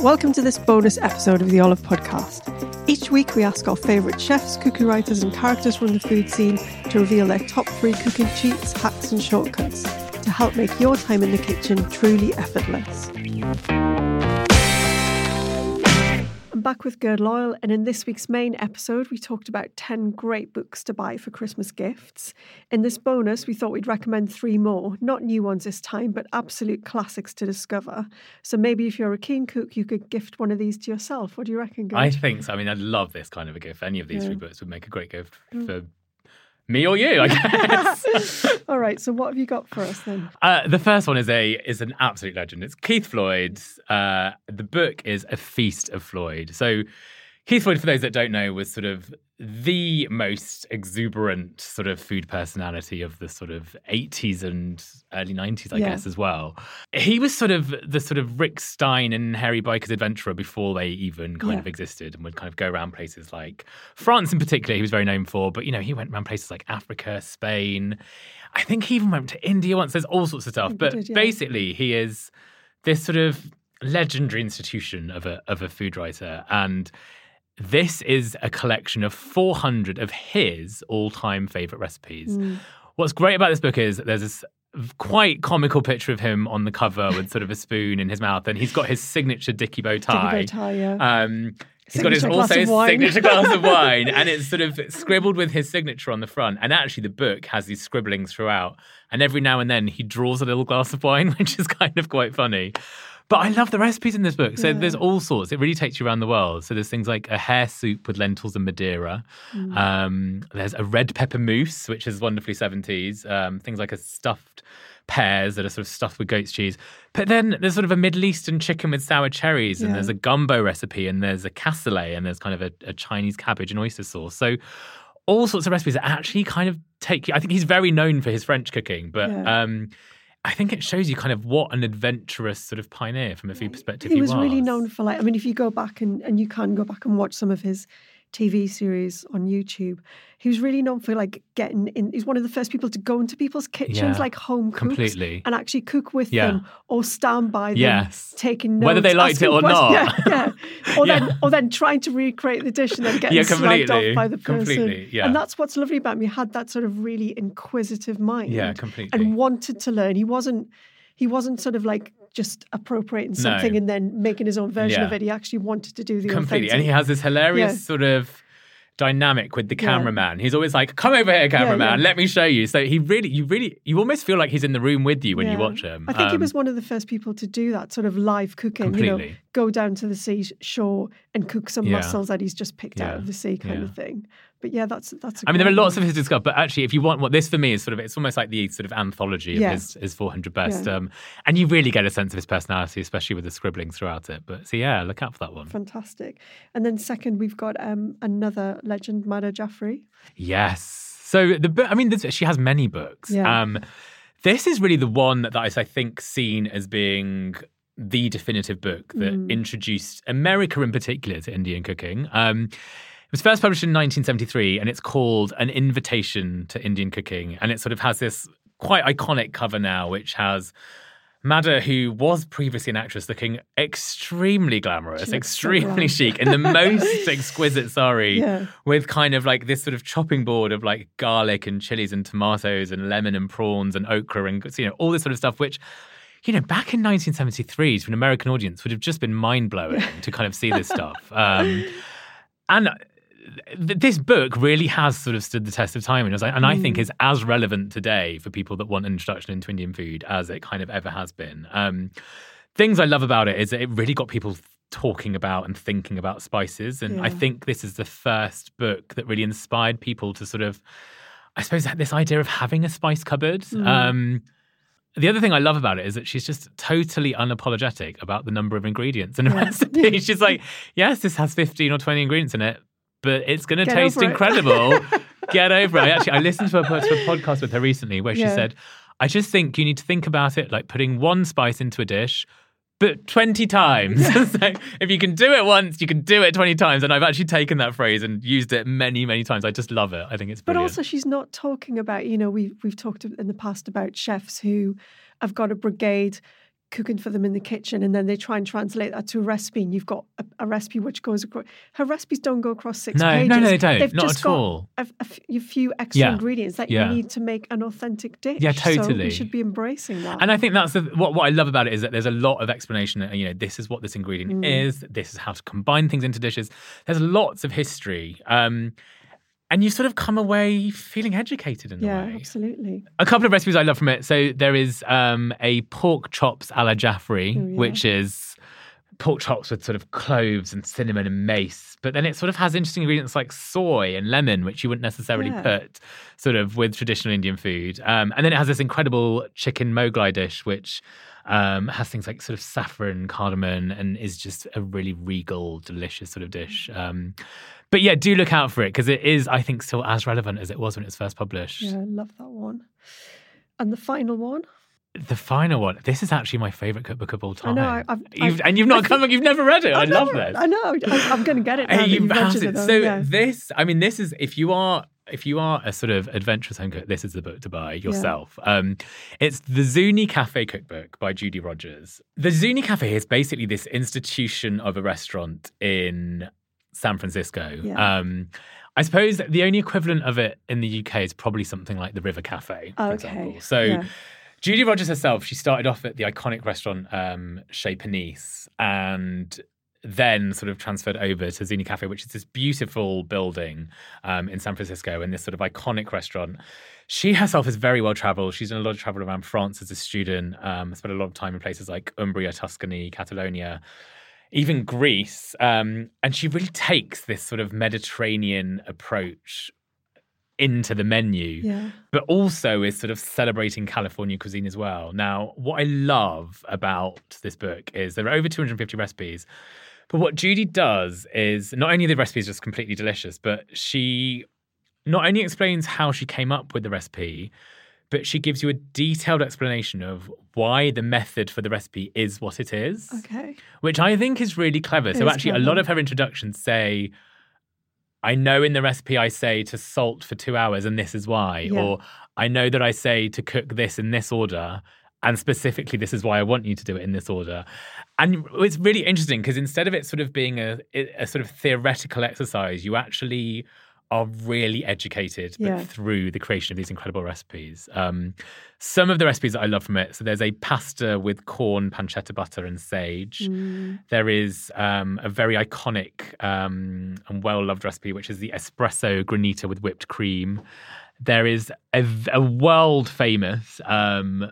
Welcome to this bonus episode of the Olive Podcast. Each week, we ask our favourite chefs, cookie writers, and characters from the food scene to reveal their top three cooking cheats, hacks, and shortcuts to help make your time in the kitchen truly effortless. Back with Gurd Loyal, and in this week's main episode, we talked about 10 great books to buy for Christmas gifts. In this bonus, we thought we'd recommend three more, not new ones this time, but absolute classics to discover. So maybe if you're a keen cook, you could gift one of these to yourself. What do you reckon, Gurd? I think so. I mean, I'd love this kind of a gift. Any of these Yeah. three books would make a great gift Mm. for me or you, I guess. All right, so what have you got for us then? uh, the first one is a is an absolute legend. It's Keith Floyd's. Uh, the book is A Feast of Floyd. So Keith Floyd, for those that don't know, was sort of the most exuberant sort of food personality of the sort of 80s and early 90s, I Yeah. guess, as well. He was sort of the sort of Rick Stein and Hairy Biker's adventurer before they even kind Yeah. of existed and would kind of go around places like France in particular, he was very known for, but you know, he went around places like Africa, Spain. I think he even went to India once. There's all sorts of stuff. But did, yeah. basically, he is this sort of legendary institution of a of a food writer. And this is a collection of 400 of his all-time favorite recipes. Mm. What's great about this book is there's this quite comical picture of him on the cover with sort of a spoon in his mouth, and he's got his signature dicky bow tie. Dicky bow tie, yeah. Um, he's got his also his signature glass of wine, and it's sort of scribbled with his signature on the front. And actually, the book has these scribblings throughout. And every now and then, he draws a little glass of wine, which is kind of quite funny. But I love the recipes in this book. So Yeah. there's all sorts. It really takes you around the world. So there's things like a hare soup with lentils and Madeira. Mm. Um, there's a red pepper mousse, which is wonderfully 70s. Um, things like a stuffed pears that are sort of stuffed with goat's cheese. But then there's sort of a Middle Eastern chicken with sour cherries, and Yeah. there's a gumbo recipe, and there's a cassoulet, and there's kind of a, a Chinese cabbage and oyster sauce. So all sorts of recipes that actually kind of take you. I think he's very known for his French cooking, but Yeah. um, I think it shows you kind of what an adventurous sort of pioneer from a food perspective he was really known for like i mean if you go back and, and you can go back and watch some of his tv series on youtube he was really known for like getting in he's one of the first people to go into people's kitchens Yeah, like home cooks completely. and actually cook with Yeah. them or stand by them Yes. taking notes Whether they liked it or questions. not. yeah, yeah. Or then or then trying to recreate the dish and then getting Yeah, slagged off by the person completely, yeah. and that's what's lovely about him he had that sort of really inquisitive mind Yeah, completely. and wanted to learn he wasn't he wasn't sort of like just appropriating No. something and then making his own version of it. He actually wanted to do the completely. And he has this hilarious Yeah. sort of dynamic with the Yeah. cameraman. He's always like, "Come over here, cameraman. yeah. Let me show you." So he really, you really, you almost feel like he's in the room with you when you watch him. I think he Um, was one of the first people to do that sort of live cooking. You know, Completely. Go down to the seashore and cook some Yeah. mussels that he's just picked out of the sea, kind Yeah. of thing. But yeah, that's that's. a I mean, there are lots of his stuff, but actually, if you want what this for me is sort of, it's almost like the sort of anthology of his, his 400 best. Yeah. Um, and you really get a sense of his personality, especially with the scribblings throughout it. But so, yeah, look out for that one. fantastic. And then second, we've got um, another legend, Madhur Jaffrey. Yes. So the book, I mean, this, she has many books. Yeah. Um, this is really the one that, that is, I think, seen as being the definitive book that Mm. introduced America in particular to Indian cooking. Um, it was first published in 1973 and it's called An Invitation to Indian Cooking. And it sort of has this quite iconic cover now, which has Madhur, who was previously an actress, looking extremely glamorous, looks so extremely chic, in the most exquisite sari, Yeah. with kind of like this sort of chopping board of like garlic and chilies and tomatoes and lemon and prawns and okra and you know all this sort of stuff, which you know, back in 1973, to an American audience, would have just been mind blowing to kind of see this stuff. Um, and th- this book really has sort of stood the test of time, and, I, and I think is as relevant today for people that want an introduction into Indian food as it kind of ever has been. Um, things I love about it is that it really got people talking about and thinking about spices, and I think this is the first book that really inspired people to sort of, I suppose, this idea of having a spice cupboard. Um, the other thing I love about it is that she's just totally unapologetic about the number of ingredients in a Yeah. recipe. She's like, yes, this has 15 or 20 ingredients in it, but it's going to taste incredible. Get over it. I actually, I listened to a, to a podcast with her recently where she Yeah. said, I just think you need to think about it like putting one spice into a dish, but 20 times. so if you can do it once, you can do it 20 times. And I've actually taken that phrase and used it many, many times. I just love it. I think it's brilliant. But also, she's not talking about, you know, we've, we've talked in the past about chefs who have got a brigade cooking for them in the kitchen and then they try and translate that to a recipe and you've got a, a recipe which goes across. Her recipes don't go across six No, no, pages. no, they don't. They've Not just at got all. A, a f- a few extra Yeah. ingredients that Yeah. you need to make an authentic dish. Yeah, So totally. we should be embracing that. And I think that's the, what what I love about it is that there's a lot of explanation. that, You know, this is what this ingredient Mm. is. This is how to combine things into dishes. There's lots of history, um, and you sort of come away feeling educated in yeah, a way. Yeah, absolutely. A couple of recipes I love from it. So there is um, a pork chops a la Jaffrey, Oh, yeah. which is pork chops with sort of cloves and cinnamon and mace. But then it sort of has interesting ingredients like soy and lemon, which you wouldn't necessarily Yeah. put sort of with traditional Indian food. Um, and then it has this incredible chicken moglai dish, which um, has things like sort of saffron, cardamom, and is just a really regal, delicious sort of dish. Um, but yeah, do look out for it because it is, I think, still as relevant as it was when it was first published. Yeah, I love that one. And the final one? The final one. This is actually my favorite cookbook of all I time. know, I- I've- You've- I've- and you've not come. You've never read it. I I've love never- this. I know. I, I'm going to get it now. You you've it. it, So yeah. this, I mean, this is if you are if you are a sort of adventurous home cook, this is the book to buy yourself. Um, it's the Zuni Cafe Cookbook by Judy Rodgers. The Zuni Cafe is basically this institution of a restaurant in San Francisco. Yeah. Um, I suppose the only equivalent of it in the UK is probably something like the River Cafe, for Okay, example. So. yeah. Judy Rodgers herself, she started off at the iconic restaurant um, Chez Panisse and then sort of transferred over to Zuni Cafe, which is this beautiful building um, in San Francisco and this sort of iconic restaurant. She herself is very well traveled. She's done a lot of travel around France as a student, um, spent a lot of time in places like Umbria, Tuscany, Catalonia, even Greece. Um, and she really takes this sort of Mediterranean approach into the menu Yeah. but also is sort of celebrating California cuisine as well. Now, what I love about this book is there are over 250 recipes. But what Judy does is not only the recipe is just completely delicious, but she not only explains how she came up with the recipe, but she gives you a detailed explanation of why the method for the recipe is what it is Okay. which I think is really clever. It so actually, a lot of her introductions say, "I know in the recipe I say to salt for two hours, and this is why," Yeah. or "I know that I say to cook this in this order." And specifically, this is why I want you to do it in this order. And it's really interesting because instead of it sort of being a, a sort of theoretical exercise, you actually are really educated but Yeah. through the creation of these incredible recipes. Um, some of the recipes that I love from it. So there's a pasta with corn, pancetta butter, and sage. Mm. There is um, a very iconic um, and well loved recipe, which is the espresso granita with whipped cream. There is a world famous um,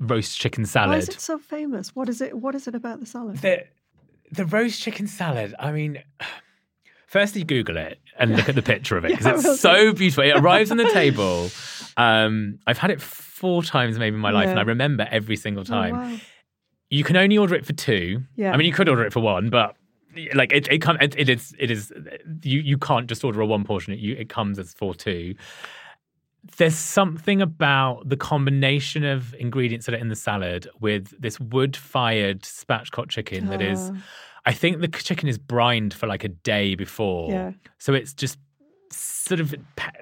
roast chicken salad. Why is it so famous? What is it? What is it about the salad? The, the roast chicken salad, I mean, firstly, Google it and look at the picture of it because Yeah, I will it's so beautiful. It arrives on the table. Um, I've had it four times maybe in my life, and I remember every single Oh, time. wow. You can only order it for two. Yeah. I mean, you could order it for one, but like it, it, come, it, it is, it is. You you can't just order a one portion. It you, it comes as for two. There's something about the combination of ingredients that are in the salad with this wood-fired spatchcock chicken that is. Ah. I think the chicken is brined for like a day before. Yeah. So it's just sort of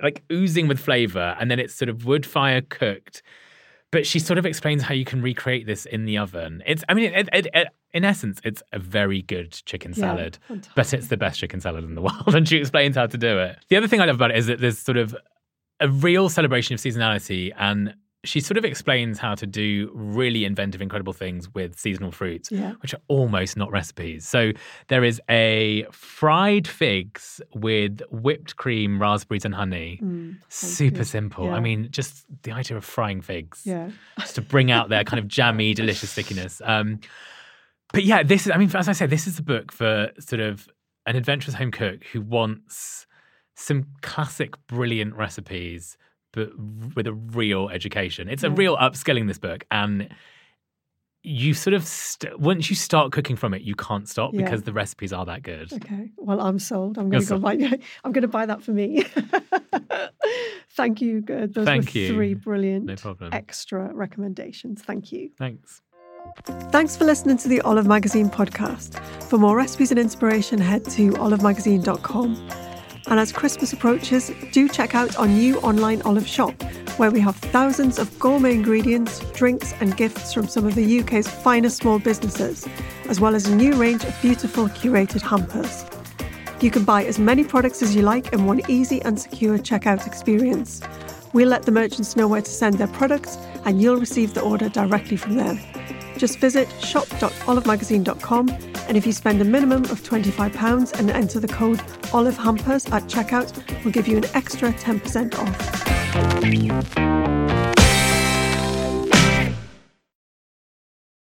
like oozing with flavor, and then it's sort of wood fire cooked. But she sort of explains how you can recreate this in the oven. It's, I mean, it, it, it, in essence, it's a very good chicken Yeah, salad, but it's the best chicken salad in the world. And she explains how to do it. The other thing I love about it is that there's sort of a real celebration of seasonality and she sort of explains how to do really inventive, incredible things with seasonal fruits, Yeah. which are almost not recipes. So there is a fried figs with whipped cream, raspberries, and honey. Super good. simple. Yeah. I mean, just the idea of frying figs Yeah. just to bring out their kind of jammy, delicious stickiness. Um, but yeah, this is, I mean, as I said, this is a book for sort of an adventurous home cook who wants some classic, brilliant recipes, but with a real education. It's a real upskilling, this book. And you sort of, st- once you start cooking from it, you can't stop Yeah. because the recipes are that good. Okay. Well, I'm sold. I'm going to go buy. I'm going to buy that for me. Thank you. Good. Those Thank were you. three brilliant No extra recommendations. Thank you. Thanks. Thanks for listening to the Olive Magazine podcast. For more recipes and inspiration, head to olivemagazine.com. And as Christmas approaches, do check out our new online olive shop, where we have thousands of gourmet ingredients, drinks, and gifts from some of the UK's finest small businesses, as well as a new range of beautiful curated hampers. You can buy as many products as you like in one easy and secure checkout experience. We'll let the merchants know where to send their products, and you'll receive the order directly from them. Just visit shop.olivemagazine.com, and if you spend a minimum of £25 and enter the code OLIVEHAMPERS at checkout, we'll give you an extra 10% off.